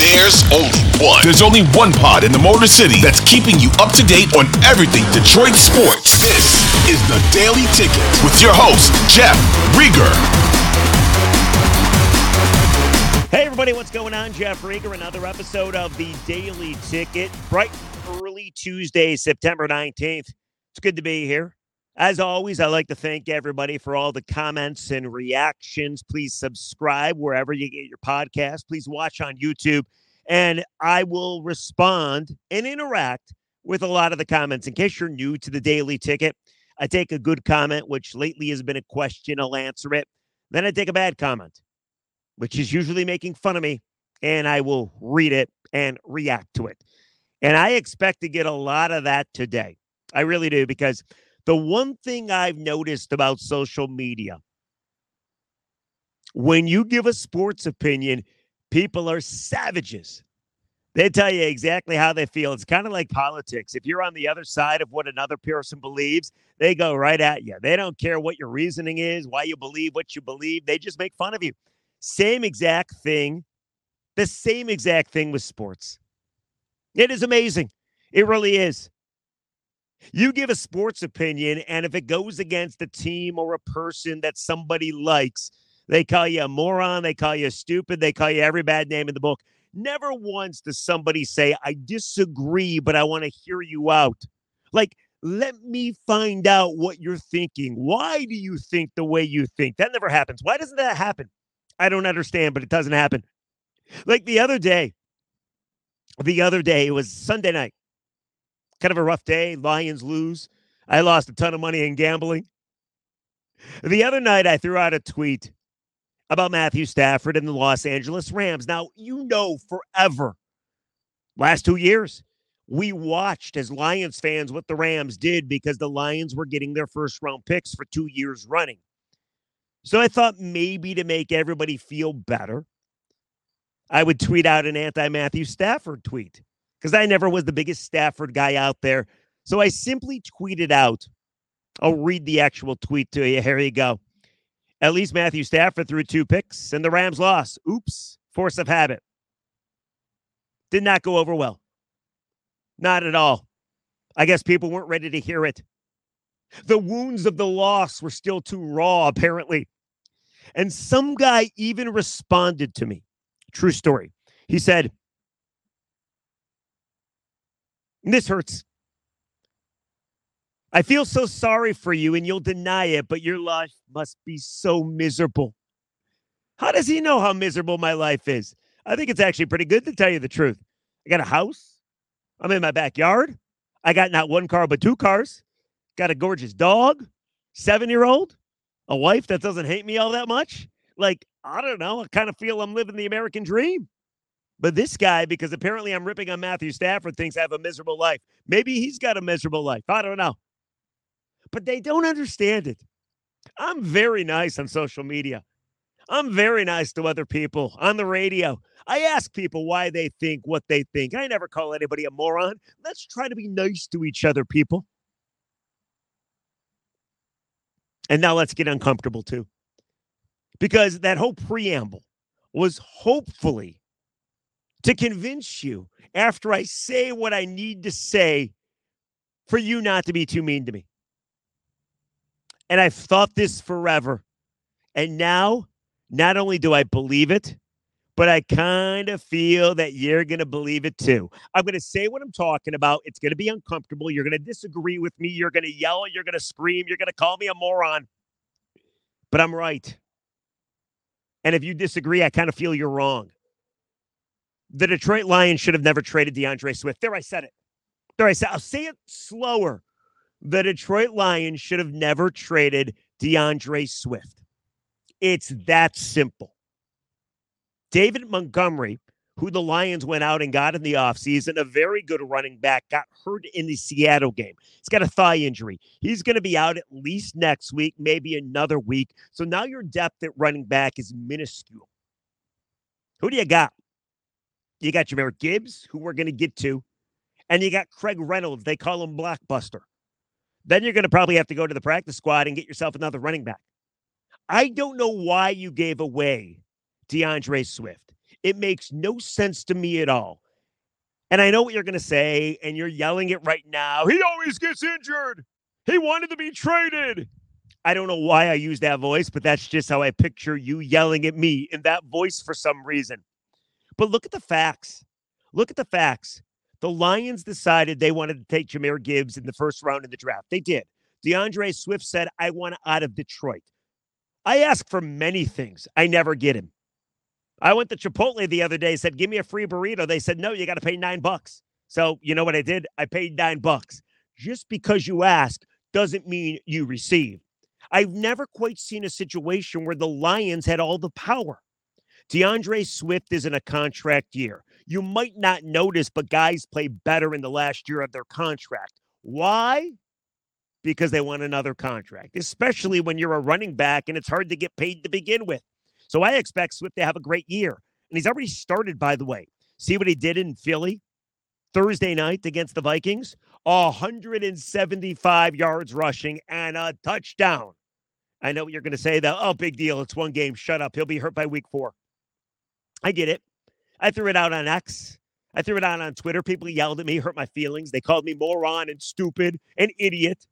There's only one. There's only one pod in the Motor City that's keeping you up to date on everything Detroit sports. This is the Daily Ticket with your host, Jeff Riger. Hey, everybody, what's going on? Jeff Riger, another episode of the Daily Ticket. Bright early Tuesday, September 19th. It's good to be here. As always, I like to thank everybody for all the comments and reactions. Please subscribe wherever you get your podcast. Please watch on YouTube, and I will respond and interact with a lot of the comments. In case you're new to the daily ticket, I take a good comment, which lately has been a question, I'll answer it. Then I take a bad comment, which is usually making fun of me, and I will read it and react to it. And I expect to get a lot of that today. I really do, because the one thing I've noticed about social media, when you give a sports opinion, people are savages. They tell you exactly how they feel. It's kind of like politics. If you're on the other side of what another person believes, they go right at you. They don't care what your reasoning is, why you believe what you believe. They just make fun of you. Same exact thing. The same exact thing with sports. It is amazing. It really is. You give a sports opinion, and if it goes against a team or a person that somebody likes, they call you a moron, they call you stupid, they call you every bad name in the book. Never once does somebody say, I disagree, but I want to hear you out. Like, let me find out what you're thinking. Why do you think the way you think? That never happens. Why doesn't that happen? I don't understand, but it doesn't happen. Like the other day, the other day, it was Sunday night kind of a rough day. Lions lose. I lost a ton of money in gambling. The other night, I threw out a tweet about Matthew Stafford and the Los Angeles Rams. Now, you know, forever, last two years, we watched as Lions fans what the Rams did because the Lions were getting their first round picks for two years running. So I thought maybe to make everybody feel better, I would tweet out an anti Matthew Stafford tweet because I never was the biggest Stafford guy out there. So I simply tweeted out. I'll read the actual tweet to you. Here you go. At least Matthew Stafford threw two picks and the Rams lost. Oops, force of habit. Did not go over well. Not at all. I guess people weren't ready to hear it. The wounds of the loss were still too raw, apparently. And some guy even responded to me. True story. He said, this hurts. I feel so sorry for you, and you'll deny it, but your life must be so miserable. How does he know how miserable my life is? I think it's actually pretty good to tell you the truth. I got a house. I'm in my backyard. I got not one car, but two cars. Got a gorgeous dog, seven year old, a wife that doesn't hate me all that much. Like, I don't know. I kind of feel I'm living the American dream. But this guy, because apparently I'm ripping on Matthew Stafford, thinks I have a miserable life. Maybe he's got a miserable life. I don't know. But they don't understand it. I'm very nice on social media. I'm very nice to other people on the radio. I ask people why they think what they think. I never call anybody a moron. Let's try to be nice to each other, people. And now let's get uncomfortable too. Because that whole preamble was hopefully to convince you after I say what I need to say for you not to be too mean to me. And I've thought this forever. And now, not only do I believe it, but I kind of feel that you're going to believe it too. I'm going to say what I'm talking about. It's going to be uncomfortable. You're going to disagree with me. You're going to yell. You're going to scream. You're going to call me a moron. But I'm right. And if you disagree, I kind of feel you're wrong. The Detroit Lions should have never traded D'Andre Swift. There, I said it. There, I said. I'll say it slower. The Detroit Lions should have never traded D'Andre Swift. It's that simple. David Montgomery, who the Lions went out and got in the offseason, a very good running back, got hurt in the Seattle game. He's got a thigh injury. He's going to be out at least next week, maybe another week. So now your depth at running back is minuscule. Who do you got? You got Jahmyr Gibbs, who we're going to get to, and you got Craig Reynolds. They call him Blockbuster. Then you're going to probably have to go to the practice squad and get yourself another running back. I don't know why you gave away D'Andre Swift. It makes no sense to me at all. And I know what you're going to say, and you're yelling it right now. He always gets injured. He wanted to be traded. I don't know why I use that voice, but that's just how I picture you yelling at me in that voice for some reason. But look at the facts. Look at the facts. The Lions decided they wanted to take Jahmyr Gibbs in the first round of the draft. They did. D'Andre Swift said, I want out of Detroit. I ask for many things. I never get him. I went to Chipotle the other day, and said, Give me a free burrito. They said, No, you got to pay nine bucks. So you know what I did? I paid nine bucks. Just because you ask doesn't mean you receive. I've never quite seen a situation where the Lions had all the power. D'Andre Swift is in a contract year. You might not notice, but guys play better in the last year of their contract. Why? Because they want another contract, especially when you're a running back and it's hard to get paid to begin with. So I expect Swift to have a great year. And he's already started, by the way. See what he did in Philly Thursday night against the Vikings? 175 yards rushing and a touchdown. I know what you're going to say, though. Oh, big deal. It's one game. Shut up. He'll be hurt by week four. I get it. I threw it out on X. I threw it out on Twitter. People yelled at me, hurt my feelings. They called me moron and stupid and idiot.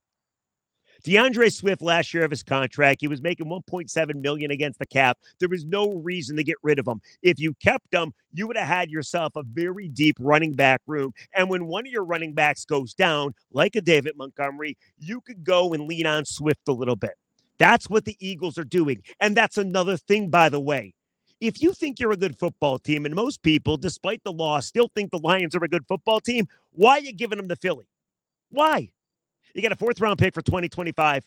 D'Andre Swift last year of his contract, he was making 1.7 million against the cap. There was no reason to get rid of him. If you kept him, you would have had yourself a very deep running back room. And when one of your running backs goes down, like a David Montgomery, you could go and lean on Swift a little bit. That's what the Eagles are doing. And that's another thing, by the way. If you think you're a good football team, and most people, despite the loss, still think the Lions are a good football team, why are you giving them the Philly? Why? You got a fourth round pick for 2025.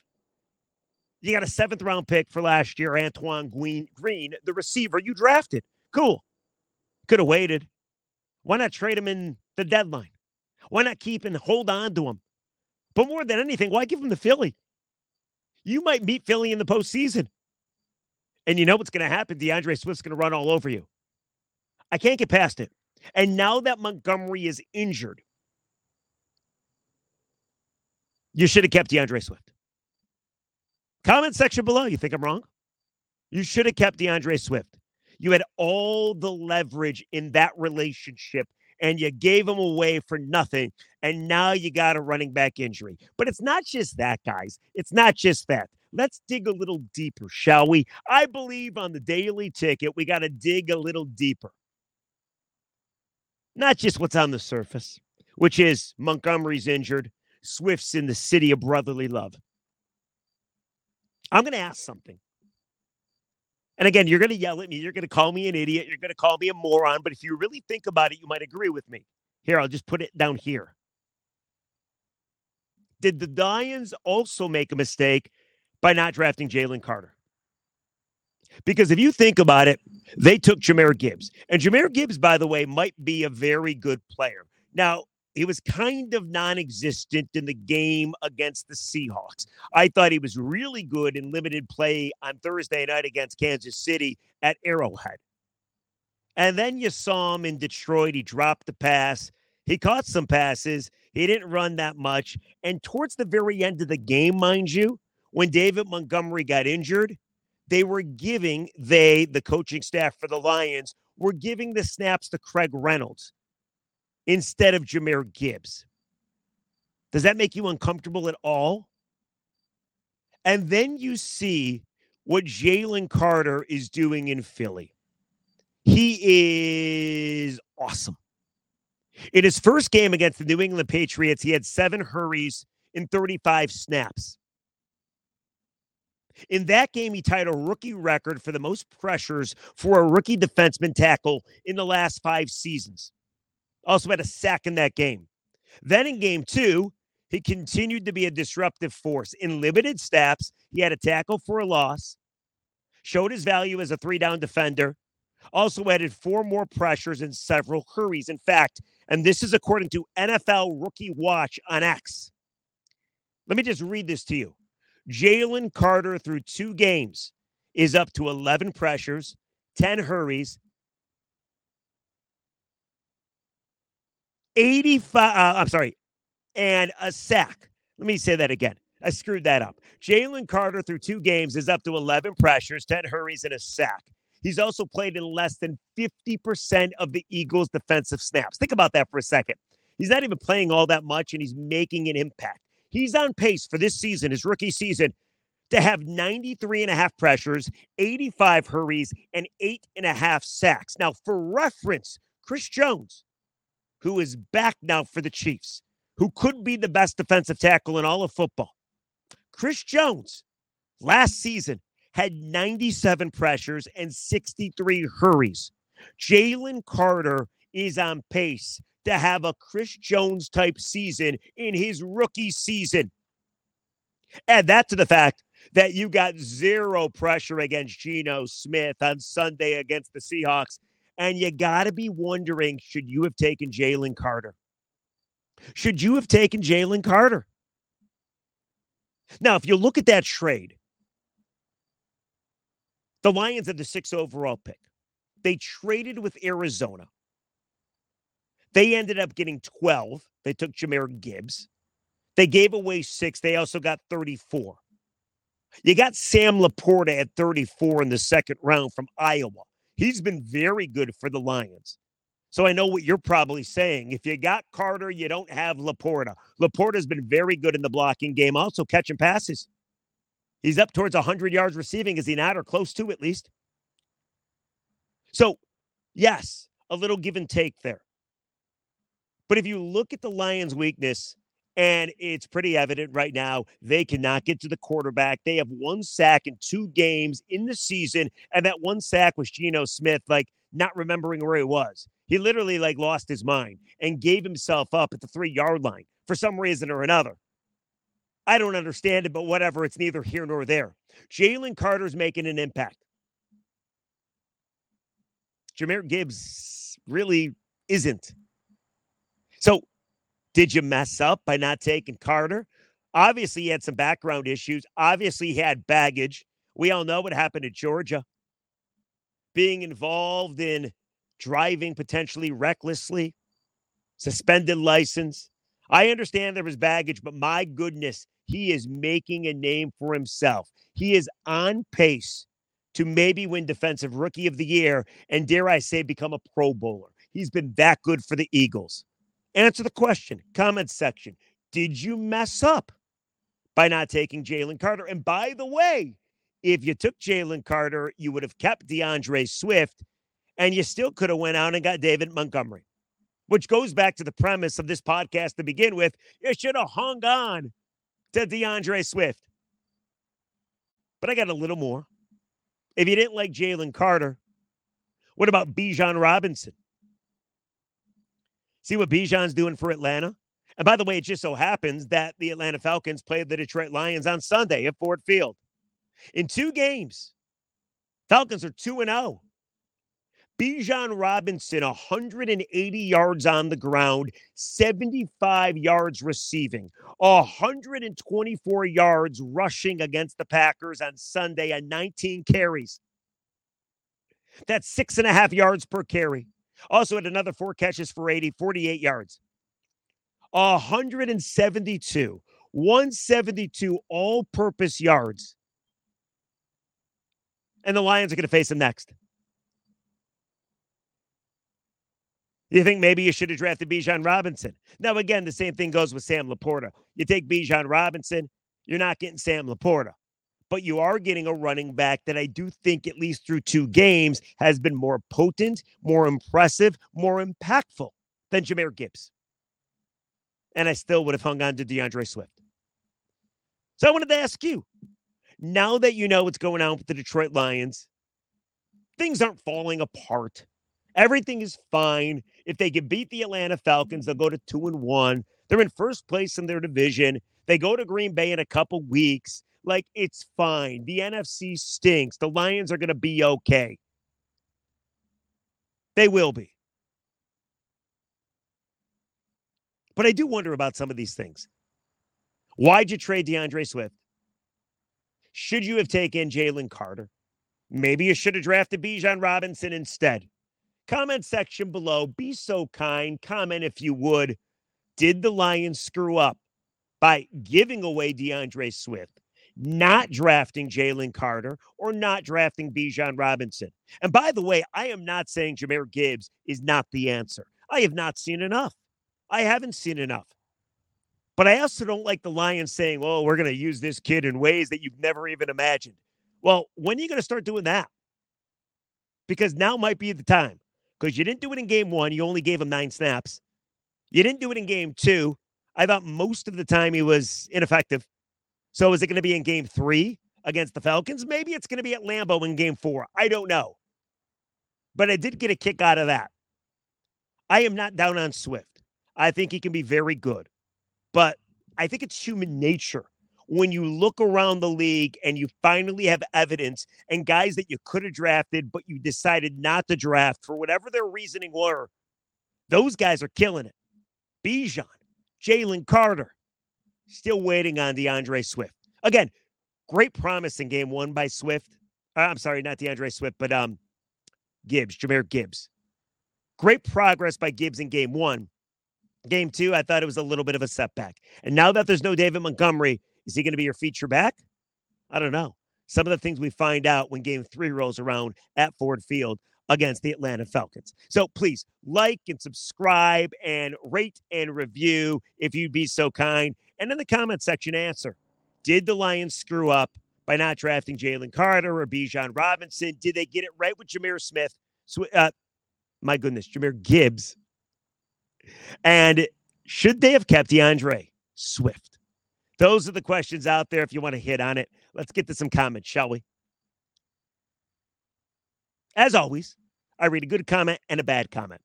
You got a seventh round pick for last year, Antoine Green, the receiver you drafted. Cool. Could have waited. Why not trade him in the deadline? Why not keep and hold on to him? But more than anything, why give him the Philly? you might meet Philly in the postseason. And you know what's going to happen? D'Andre Swift's going to run all over you. I can't get past it. And now that Montgomery is injured, you should have kept D'Andre Swift. Comment section below. You think I'm wrong? You should have kept D'Andre Swift. You had all the leverage in that relationship and you gave him away for nothing. And now you got a running back injury. But it's not just that, guys. It's not just that. Let's dig a little deeper, shall we? I believe on the daily ticket, we got to dig a little deeper. Not just what's on the surface, which is Montgomery's injured, Swift's in the city of brotherly love. I'm going to ask something. And again, you're going to yell at me. You're going to call me an idiot. You're going to call me a moron. But if you really think about it, you might agree with me. Here, I'll just put it down here. Did the Lions also make a mistake by not drafting Jalen Carter? Because if you think about it, they took Jahmyr Gibbs. And Jahmyr Gibbs, by the way, might be a very good player. Now, he was kind of non-existent in the game against the Seahawks. I thought he was really good in limited play on Thursday night against Kansas City at Arrowhead. And then you saw him in Detroit. He dropped the pass. He caught some passes. He didn't run that much. And towards the very end of the game, mind you, when David Montgomery got injured, they were giving, they, the coaching staff for the Lions, were giving the snaps to Craig Reynolds instead of Jahmyr Gibbs. Does that make you uncomfortable at all? And then you see what Jalen Carter is doing in Philly. He is awesome. In his first game against the New England Patriots, he had seven hurries in 35 snaps. In that game, he tied a rookie record for the most pressures for a rookie defenseman tackle in the last five seasons. Also had a sack in that game. Then in game two, he continued to be a disruptive force. In limited snaps, he had a tackle for a loss, showed his value as a three down defender, also added four more pressures and several hurries. In fact, and this is according to NFL Rookie Watch on X. Let me just read this to you. Jalen Carter, through two games, is up to 11 pressures, 10 hurries, 85, uh, I'm sorry, and a sack. Let me say that again. I screwed that up. Jalen Carter through two games is up to 11 pressures, 10 hurries, and a sack. He's also played in less than 50% of the Eagles' defensive snaps. Think about that for a second. He's not even playing all that much and he's making an impact. He's on pace for this season, his rookie season, to have 93 and a half pressures, 85 hurries, and eight and a half sacks. Now, for reference, Chris Jones, who is back now for the Chiefs, who could be the best defensive tackle in all of football. Chris Jones last season had 97 pressures and 63 hurries. Jalen Carter is on pace to have a Chris Jones type season in his rookie season. Add that to the fact that you got zero pressure against Geno Smith on Sunday against the Seahawks. And you got to be wondering should you have taken Jalen Carter? Should you have taken Jalen Carter? Now, if you look at that trade, the Lions had the six overall pick. They traded with Arizona. They ended up getting 12. They took Jahmyr Gibbs. They gave away six. They also got 34. You got Sam LaPorta at 34 in the second round from Iowa. He's been very good for the Lions. So I know what you're probably saying. If you got Carter, you don't have LaPorta. LaPorta's been very good in the blocking game, also catching passes. He's up towards 100 yards receiving, is he not, or close to at least? So, yes, a little give and take there. But if you look at the Lions' weakness, and it's pretty evident right now, they cannot get to the quarterback. They have one sack in two games in the season, and that one sack was Geno Smith, like not remembering where he was. He literally like lost his mind and gave himself up at the three yard line for some reason or another. I don't understand it, but whatever. It's neither here nor there. Jalen Carter's making an impact. Jahmyr Gibbs really isn't. So, did you mess up by not taking Carter? Obviously, he had some background issues. Obviously, he had baggage. We all know what happened at Georgia. Being involved in driving potentially recklessly, suspended license. I understand there was baggage, but my goodness, he is making a name for himself. He is on pace to maybe win Defensive Rookie of the Year and, dare I say, become a Pro Bowler. He's been that good for the Eagles. Answer the question, comment section. Did you mess up by not taking Jalen Carter? And by the way, if you took Jalen Carter, you would have kept D'Andre Swift and you still could have went out and got David Montgomery, which goes back to the premise of this podcast to begin with. You should have hung on to D'Andre Swift. But I got a little more. If you didn't like Jalen Carter, what about Bijan Robinson? See what Bijan's doing for Atlanta? And by the way, it just so happens that the Atlanta Falcons played the Detroit Lions on Sunday at Ford Field. In two games, Falcons are 2 and 0. Bijan Robinson, 180 yards on the ground, 75 yards receiving, 124 yards rushing against the Packers on Sunday and 19 carries. That's six and a half yards per carry. Also had another four catches for 80, 48 yards. 172, 172 all purpose yards. And the Lions are going to face him next. You think maybe you should have drafted Bijan Robinson? Now, again, the same thing goes with Sam LaPorta. You take Bijan Robinson, you're not getting Sam LaPorta, but you are getting a running back that I do think, at least through two games, has been more potent, more impressive, more impactful than Jahmyr Gibbs. And I still would have hung on to D'Andre Swift. So I wanted to ask you now that you know what's going on with the Detroit Lions, things aren't falling apart. Everything is fine. If they can beat the Atlanta Falcons, they'll go to two and one. They're in first place in their division. They go to Green Bay in a couple weeks. Like it's fine. The NFC stinks. The Lions are going to be okay. They will be. But I do wonder about some of these things. Why'd you trade D'Andre Swift? Should you have taken Jalen Carter? Maybe you should have drafted Bijan Robinson instead. Comment section below. Be so kind. Comment if you would. Did the Lions screw up by giving away D'Andre Swift, not drafting Jalen Carter or not drafting Bijan Robinson. And by the way, I am not saying Jahmyr Gibbs is not the answer. I have not seen enough. I haven't seen enough. But I also don't like the Lions saying, well, we're going to use this kid in ways that you've never even imagined. Well, when are you going to start doing that? Because now might be the time. Because you didn't do it in game one. You only gave him nine snaps. You didn't do it in game two. I thought most of the time he was ineffective. So is it going to be in game three against the Falcons? Maybe it's going to be at Lambeau in game four. I don't know. But I did get a kick out of that. I am not down on Swift. I think he can be very good. But I think it's human nature when you look around the league and you finally have evidence and guys that you could have drafted, but you decided not to draft for whatever their reasoning were, those guys are killing it. Bijan, Jalen Carter, still waiting on D'Andre Swift. Again, great promise in game one by Swift. Uh, I'm sorry, not D'Andre Swift, but um, Gibbs, Jahmyr Gibbs. Great progress by Gibbs in game one. Game two, I thought it was a little bit of a setback. And now that there's no David Montgomery, is he going to be your feature back? I don't know. Some of the things we find out when game three rolls around at Ford Field against the Atlanta Falcons. So please like and subscribe and rate and review if you'd be so kind. And in the comment section, answer Did the Lions screw up by not drafting Jalen Carter or Bijan Robinson? Did they get it right with Jahmyr Smith? Uh, my goodness, Jahmyr Gibbs. And should they have kept D'Andre Swift? Those are the questions out there if you want to hit on it. Let's get to some comments, shall we? As always, I read a good comment and a bad comment.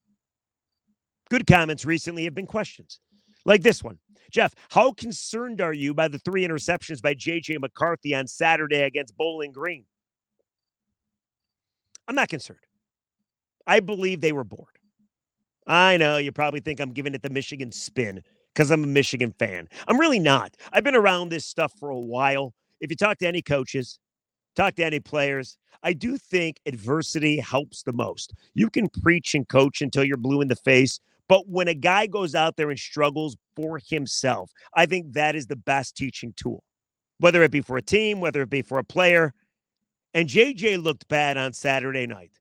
Good comments recently have been questions like this one. Jeff, how concerned are you by the three interceptions by JJ McCarthy on Saturday against Bowling Green? I'm not concerned. I believe they were bored. I know you probably think I'm giving it the Michigan spin because I'm a Michigan fan. I'm really not. I've been around this stuff for a while. If you talk to any coaches, talk to any players, I do think adversity helps the most. You can preach and coach until you're blue in the face, but when a guy goes out there and struggles for himself, I think that is the best teaching tool, whether it be for a team, whether it be for a player. And JJ looked bad on Saturday night,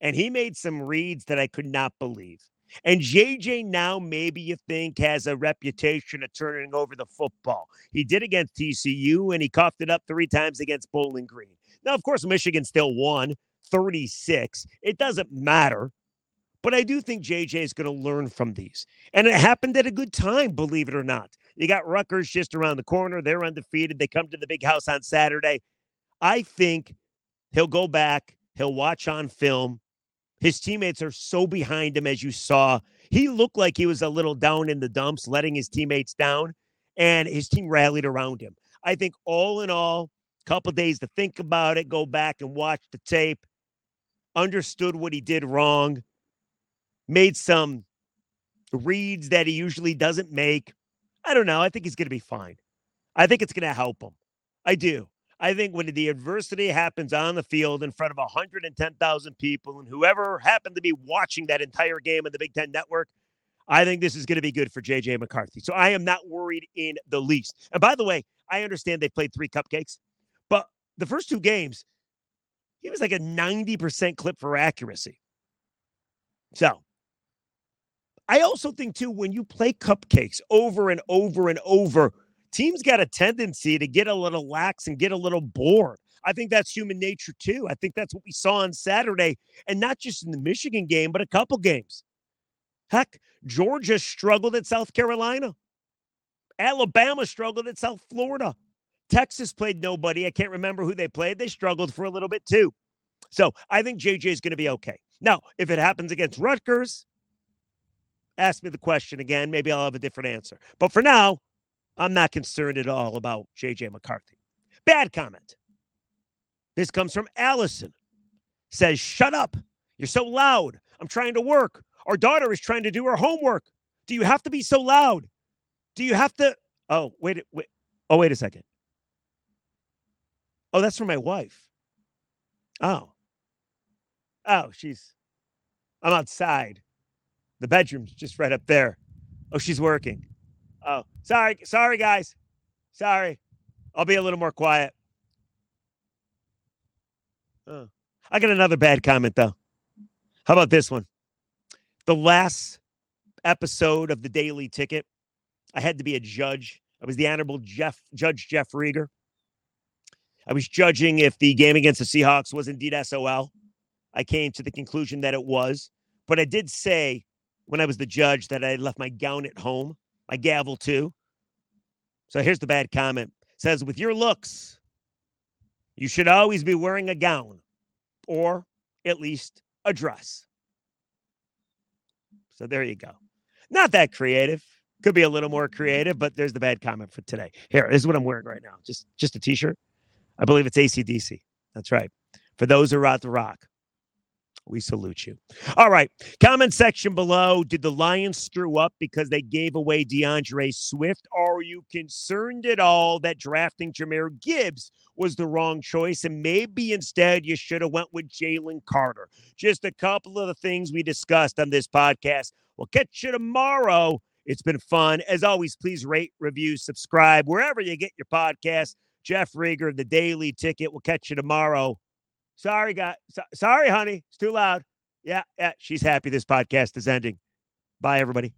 and he made some reads that I could not believe. And JJ now, maybe you think, has a reputation of turning over the football. He did against TCU, and he coughed it up three times against Bowling Green. Now, of course, Michigan still won 36. It doesn't matter. But I do think JJ is going to learn from these. And it happened at a good time, believe it or not. You got Rutgers just around the corner. They're undefeated. They come to the big house on Saturday. I think he'll go back, he'll watch on film. His teammates are so behind him, as you saw. He looked like he was a little down in the dumps, letting his teammates down, and his team rallied around him. I think all in all, a couple days to think about it, go back and watch the tape, understood what he did wrong, made some reads that he usually doesn't make. I don't know. I think he's going to be fine. I think it's going to help him. I do. I think when the adversity happens on the field in front of 110,000 people and whoever happened to be watching that entire game on the Big Ten Network, I think this is going to be good for JJ McCarthy. So I am not worried in the least. And by the way, I understand they played three cupcakes, but the first two games, he was like a 90% clip for accuracy. So I also think, too, when you play cupcakes over and over and over, teams got a tendency to get a little lax and get a little bored. I think that's human nature, too. I think that's what we saw on Saturday, and not just in the Michigan game, but a couple games. Heck, Georgia struggled at South Carolina. Alabama struggled at South Florida. Texas played nobody. I can't remember who they played. They struggled for a little bit too. So I think JJ is going to be okay. Now, if it happens against Rutgers, ask me the question again. Maybe I'll have a different answer. But for now, I'm not concerned at all about JJ McCarthy. Bad comment. This comes from Allison. Says, shut up. You're so loud. I'm trying to work. Our daughter is trying to do her homework. Do you have to be so loud? Do you have to? Oh, wait, wait. Oh, wait a second. Oh, that's for my wife. Oh. Oh, she's. I'm outside. The bedroom's just right up there. Oh, she's working. Oh, sorry, sorry, guys. Sorry. I'll be a little more quiet. Oh. I got another bad comment though. How about this one? The last episode of the Daily Ticket, I had to be a judge. I was the Honorable Jeff Judge Jeff Riger. I was judging if the game against the Seahawks was indeed SOL. I came to the conclusion that it was, but I did say when I was the judge that I left my gown at home, my gavel too. So here's the bad comment. It says with your looks, you should always be wearing a gown or at least a dress. So there you go. Not that creative. Could be a little more creative, but there's the bad comment for today. Here, this is what I'm wearing right now. Just just a t-shirt. I believe it's ACDC. That's right. For those who are at the rock, we salute you. All right. Comment section below. Did the Lions screw up because they gave away D'Andre Swift? Are you concerned at all that drafting Jahmyr Gibbs was the wrong choice and maybe instead you should have went with Jalen Carter? Just a couple of the things we discussed on this podcast. We'll catch you tomorrow. It's been fun. As always, please rate, review, subscribe wherever you get your podcast. Jeff Riger, the Daily Ticket. We'll catch you tomorrow. Sorry, guy. So, sorry, honey. It's too loud. Yeah, yeah. She's happy this podcast is ending. Bye, everybody.